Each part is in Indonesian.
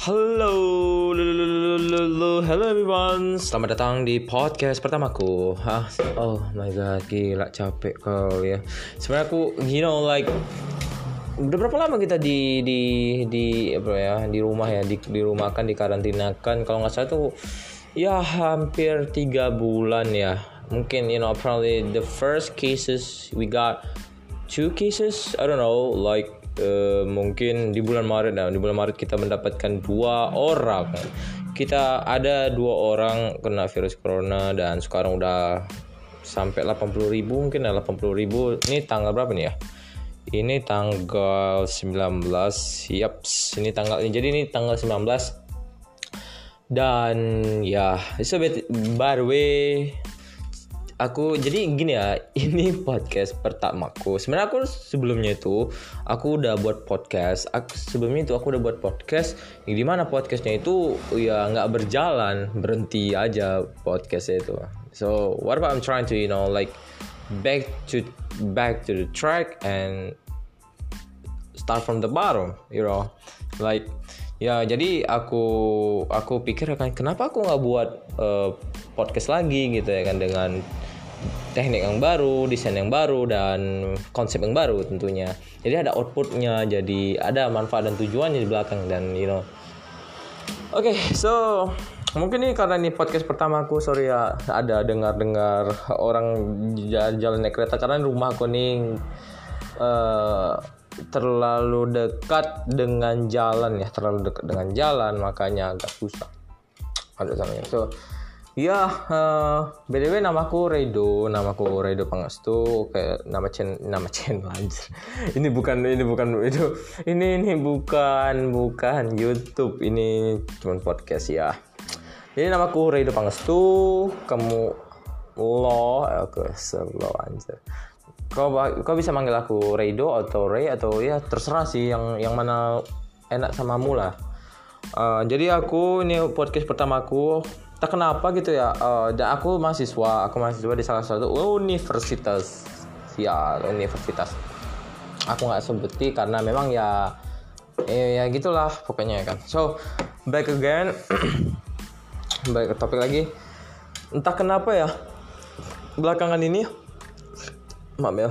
Halo, hello everyone. Selamat datang di podcast pertamaku. Hah? Oh my god, gila capek kali ya. Sebenarnya aku, you know, like udah berapa lama kita di di di apa ya di rumah ya di di rumah kan di karantina kan kalau nggak salah tuh ya hampir tiga bulan ya mungkin you know probably the first cases we got two cases I don't know like uh, mungkin di bulan Maret nah di bulan Maret kita mendapatkan dua orang. Kita ada dua orang kena virus corona dan sekarang udah sampai 80 ribu mungkin ya 80 ribu. Ini tanggal berapa nih ya? Ini tanggal 19 yap ini tanggal ini. Jadi ini tanggal 19 dan ya so by the way aku jadi gini ya ini podcast pertamaku. Sebenarnya aku sebelumnya itu aku udah buat podcast. Aku sebelumnya itu aku udah buat podcast yang di mana podcastnya itu ya nggak berjalan. Berhenti aja podcastnya itu. So what about I'm trying to you know like back to back to the track and start from the bottom you know? Like ya jadi aku aku pikir kan kenapa aku nggak buat uh, podcast lagi gitu ya kan dengan teknik yang baru, desain yang baru dan konsep yang baru tentunya. Jadi ada outputnya, jadi ada manfaat dan tujuannya di belakang dan you know. Oke, okay, so mungkin ini karena ini podcast pertama aku, sorry ya ada dengar-dengar orang jalan naik kereta karena rumah aku nih uh, terlalu dekat dengan jalan ya, terlalu dekat dengan jalan makanya agak susah. Ada samanya. So Ya, uh, btw namaku Redo, namaku Redo Pangestu, kayak nama chen nama channel lanjut. ini bukan ini bukan itu, ini ini bukan bukan YouTube, ini cuma podcast ya. Jadi namaku Redo Pangestu, kamu lo, oke, selo anjir. Kau kau bisa manggil aku Redo atau Ray atau ya terserah sih yang yang mana enak sama mula. Uh, jadi aku ini podcast pertamaku tak kenapa gitu ya? Uh, dan aku mahasiswa aku mahasiswa di salah satu universitas. Ya universitas. Aku nggak sebuti karena memang ya ya, ya gitulah pokoknya kan. So back again. Baik ke topik lagi. Entah kenapa ya belakangan ini maaf ya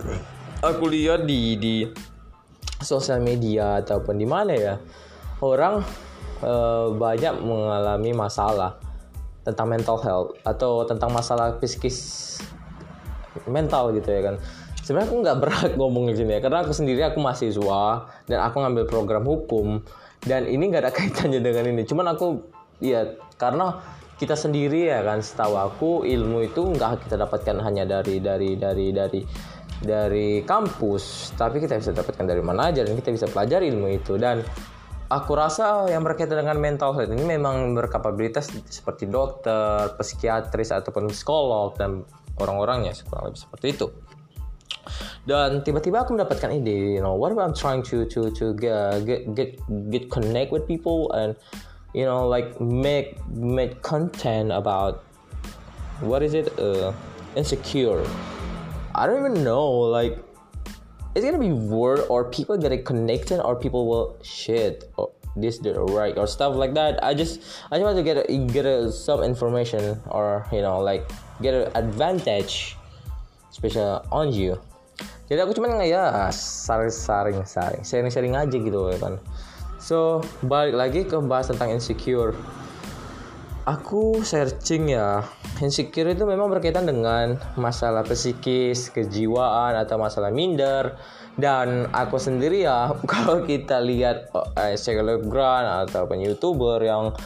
aku lihat di di sosial media ataupun di mana ya orang uh, banyak mengalami masalah tentang mental health atau tentang masalah psikis mental gitu ya kan. Sebenarnya aku nggak berat ngomong di sini ya karena aku sendiri aku mahasiswa dan aku ngambil program hukum dan ini nggak ada kaitannya dengan ini. Cuman aku ya karena kita sendiri ya kan setahu aku ilmu itu nggak kita dapatkan hanya dari dari dari dari dari kampus tapi kita bisa dapatkan dari mana aja dan kita bisa pelajari ilmu itu. Dan aku rasa yang berkaitan dengan mental health ini memang berkapabilitas seperti dokter, psikiatris ataupun psikolog dan orang-orangnya kurang lebih seperti itu. Dan tiba-tiba aku mendapatkan ide, you know, what I'm trying to to to get get get, get connect with people and you know like make make content about what is it uh, insecure. I don't even know like it's gonna be word or people get it connected or people will shit or this did right or stuff like that. I just i just want to get a, get a, some information or you know like get an advantage special on you. Jadi aku cuma ya ah, saring-saring saring. Sharing-sharing aja gitu kan. So balik lagi ke bahas tentang insecure aku searching ya insecure itu memang berkaitan dengan masalah psikis kejiwaan atau masalah minder dan aku sendiri ya kalau kita lihat eh, ataupun youtuber yang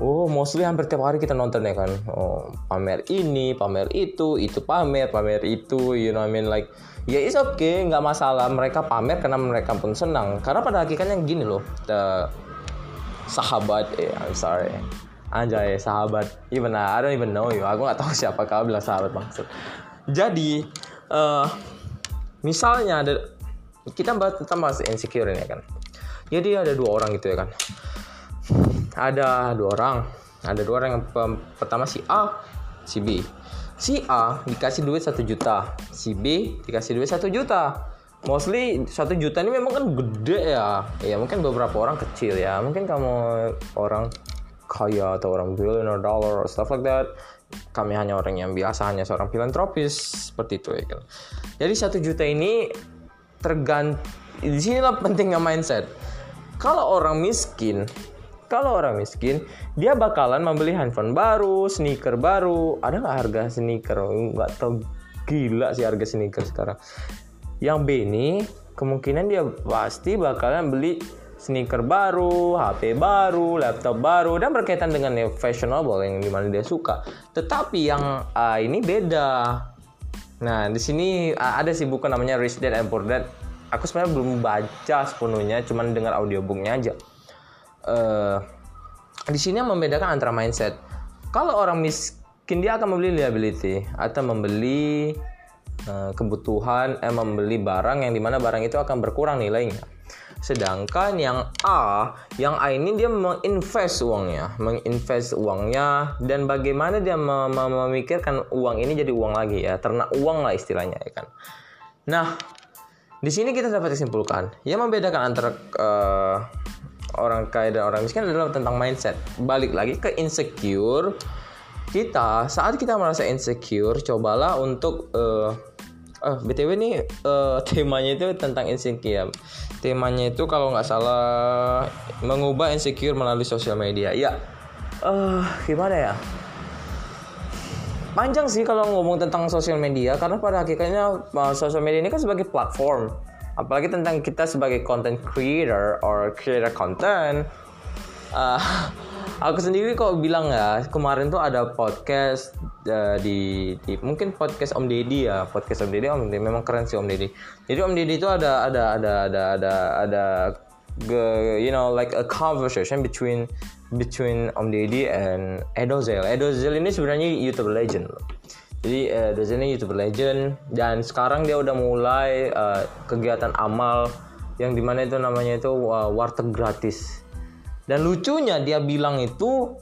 Oh, mostly hampir tiap hari kita nonton ya kan. Oh, pamer ini, pamer itu, itu pamer, pamer itu, you know I mean like ya it's okay, nggak masalah mereka pamer karena mereka pun senang. Karena pada hakikatnya gini loh, the sahabat, eh, I'm sorry Anjay, sahabat. Even I don't even know you. Aku nggak tahu siapa kau bilang sahabat maksud. Jadi, uh, misalnya ada kita bahas tentang bahas insecure ini ya kan. Jadi ada dua orang gitu ya kan. Ada dua orang. Ada dua orang yang pertama si A, si B. Si A dikasih duit satu juta, si B dikasih duit satu juta. mostly satu juta ini memang kan gede ya ya mungkin beberapa orang kecil ya mungkin kamu orang kaya atau orang billionaire dollar or stuff like that kami hanya orang yang biasa hanya seorang filantropis seperti itu ya kan. Jadi satu juta ini tergant di sinilah pentingnya mindset. Kalau orang miskin kalau orang miskin dia bakalan membeli handphone baru sneaker baru. Ada nggak harga sneaker? Nggak tahu. Gila sih harga sneaker sekarang. Yang B ini kemungkinan dia pasti bakalan beli sneaker baru, HP baru, laptop baru dan berkaitan dengan yang fashionable yang di mana dia suka. Tetapi yang uh, ini beda. Nah di sini uh, ada sih buku namanya Rich Dad and Poor Dad. Aku sebenarnya belum baca sepenuhnya, cuman dengar audiobooknya aja. Uh, di sini yang membedakan antara mindset. Kalau orang miskin dia akan membeli liability atau membeli Eh, kebutuhan eh, membeli barang yang di mana barang itu akan berkurang nilainya. Sedangkan yang A, yang A ini dia menginvest uangnya, menginvest uangnya dan bagaimana dia mem memikirkan uang ini jadi uang lagi ya, ternak uang lah istilahnya ya kan. Nah, di sini kita dapat simpulkan, yang membedakan antara uh, orang kaya dan orang miskin adalah tentang mindset. Balik lagi ke insecure. Kita saat kita merasa insecure, cobalah untuk uh, uh, btw nih uh, temanya itu tentang insecure. Temanya itu kalau nggak salah mengubah insecure melalui sosial media. Ya. Uh, gimana ya? Panjang sih kalau ngomong tentang sosial media karena pada hakikatnya uh, sosial media ini kan sebagai platform. Apalagi tentang kita sebagai content creator or creator content. Uh, aku sendiri kok bilang ya kemarin tuh ada podcast uh, di, di mungkin podcast Om Deddy ya podcast Om Deddy Om Deddy memang keren sih Om Deddy. Jadi Om Deddy itu ada ada ada ada ada ada you know like a conversation between between Om Deddy and Edozel Edozel ini sebenarnya youtuber legend loh. Jadi Edozel ini youtuber legend dan sekarang dia udah mulai uh, kegiatan amal yang di mana itu namanya itu uh, warteg gratis dan lucunya dia bilang itu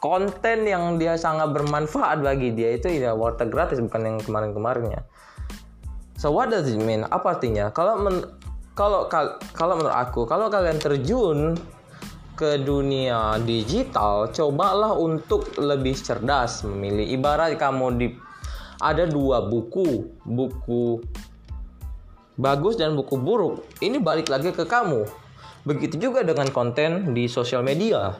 konten yang dia sangat bermanfaat bagi dia itu ya water gratis bukan yang kemarin-kemarinnya. So what does it mean? Apa artinya? Kalau men, kalau kalau menurut aku, kalau kalian terjun ke dunia digital, cobalah untuk lebih cerdas memilih. Ibarat kamu di ada dua buku, buku bagus dan buku buruk. Ini balik lagi ke kamu Begitu juga dengan konten di sosial media.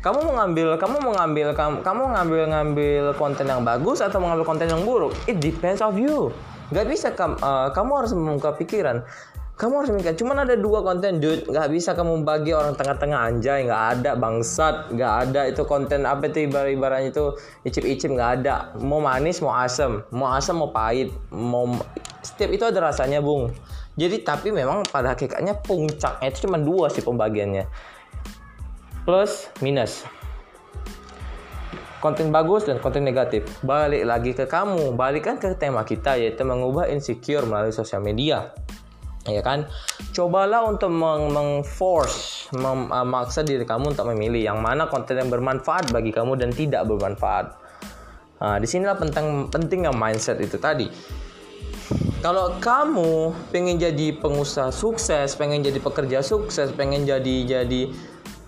Kamu mau ngambil, kamu mau ngambil, kamu, kamu ngambil ngambil konten yang bagus atau mengambil konten yang buruk? It depends of you. Gak bisa kam, uh, kamu harus membuka pikiran. Kamu harus mikir, cuman ada dua konten, dude. Gak bisa kamu bagi orang tengah-tengah anjay, gak ada bangsat, gak ada itu konten apa itu ibarat-ibaratnya itu icip-icip gak ada. Mau manis, mau asam, mau asam, mau pahit, mau setiap itu ada rasanya, bung. Jadi tapi memang pada hakikatnya puncaknya itu cuma dua sih pembagiannya. Plus minus. Konten bagus dan konten negatif. Balik lagi ke kamu, balikkan ke tema kita yaitu mengubah insecure melalui sosial media. Ya kan? Cobalah untuk meng-force, mem memaksa diri kamu untuk memilih yang mana konten yang bermanfaat bagi kamu dan tidak bermanfaat. Nah, di sinilah penting pentingnya mindset itu tadi kalau kamu pengen jadi pengusaha sukses, pengen jadi pekerja sukses, pengen jadi jadi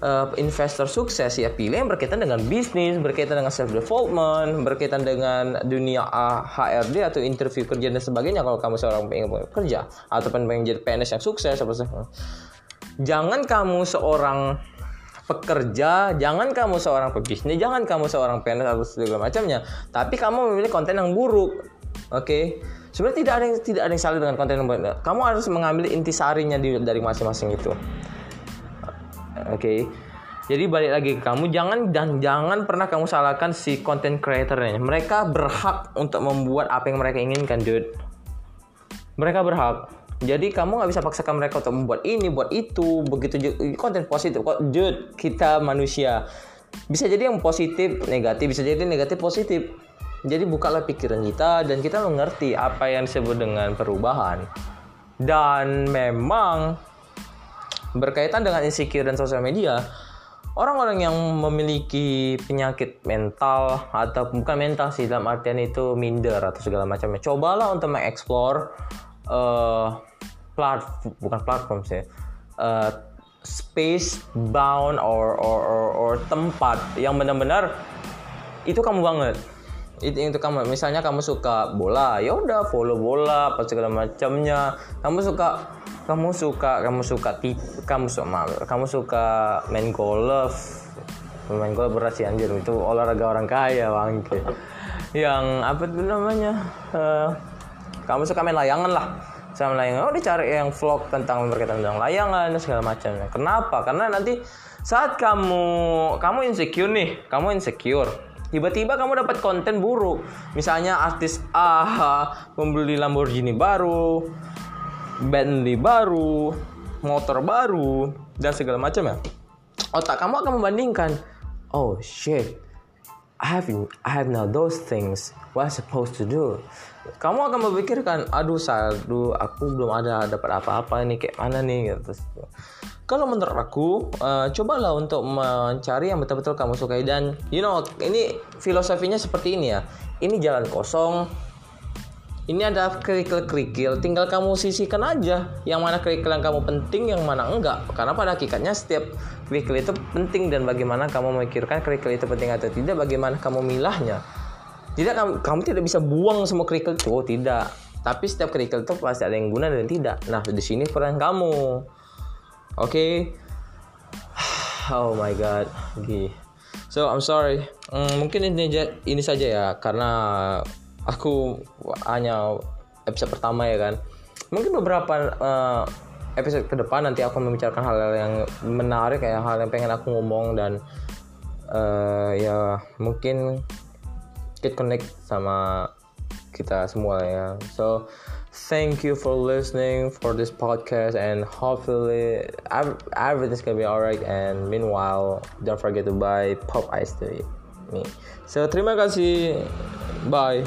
uh, investor sukses ya pilih yang berkaitan dengan bisnis, berkaitan dengan self development, berkaitan dengan dunia HRD atau interview kerja dan sebagainya kalau kamu seorang pengen kerja atau pengen jadi PNS yang sukses apa. Jangan kamu seorang pekerja, jangan kamu seorang pebisnis, jangan kamu seorang PNS atau segala macamnya, tapi kamu memilih konten yang buruk. Oke. Okay? Sebenarnya tidak ada yang tidak ada yang salah dengan konten yang kamu harus mengambil intisarinya dari masing-masing itu. Oke. Okay. jadi balik lagi ke kamu jangan dan jangan pernah kamu salahkan si content creatornya. Mereka berhak untuk membuat apa yang mereka inginkan dude. Mereka berhak. Jadi kamu nggak bisa paksakan mereka untuk membuat ini buat itu begitu konten positif kok. Dude kita manusia. Bisa jadi yang positif negatif. Bisa jadi negatif positif jadi bukalah pikiran kita dan kita mengerti apa yang disebut dengan perubahan. Dan memang berkaitan dengan insecure dan sosial media, orang-orang yang memiliki penyakit mental atau bukan mental sih dalam artian itu minder atau segala macamnya cobalah untuk mengeksplor uh, plat bukan platform sih uh, space bound or or, or or tempat yang benar-benar itu kamu banget itu itu kamu misalnya kamu suka bola ya udah follow bola apa segala macamnya. Kamu suka kamu suka kamu suka kamu suka kamu suka main golf. Main golf berat sih anjir itu olahraga orang kaya bangke yang apa itu namanya uh, kamu suka main layangan lah. Sama layangan oh dicari yang vlog tentang berkaitan tentang layangan segala macamnya. Kenapa? Karena nanti saat kamu kamu insecure nih kamu insecure tiba-tiba kamu dapat konten buruk. Misalnya artis A membeli Lamborghini baru Bentley baru motor baru dan segala macam ya. Otak kamu akan membandingkan. Oh shit. I have I have now those things. What I supposed to do? Kamu akan memikirkan aduh saldo aku belum ada dapat apa-apa nih kayak mana nih? Gitu kalau menurut aku uh, cobalah untuk mencari yang betul-betul kamu sukai. Dan you know ini filosofinya seperti ini ya. Ini jalan kosong. Ini ada kerikil-kerikil. Tinggal kamu sisihkan aja yang mana kerikil yang kamu penting yang mana enggak. Karena pada hakikatnya setiap kerikil itu penting. Dan bagaimana kamu memikirkan kerikil itu penting atau tidak bagaimana kamu milahnya. Tidak kamu, kamu tidak bisa buang semua kerikil itu. Oh tidak. Tapi setiap kerikil itu pasti ada yang guna dan tidak. Nah di sini peran kamu Oke. Okay? Oh my god. Okay. So I'm sorry. Hmm, mungkin ini ini saja ya karena aku hanya episode pertama ya kan. Mungkin beberapa uh, episode ke depan nanti aku membicarakan hal-hal yang menarik ya hal yang pengen aku ngomong dan uh, ya mungkin kita connect sama kita semua ya. So thank you for listening for this podcast and hopefully everything's gonna be alright. And meanwhile don't forget to buy pop ice to me. So terima kasih bye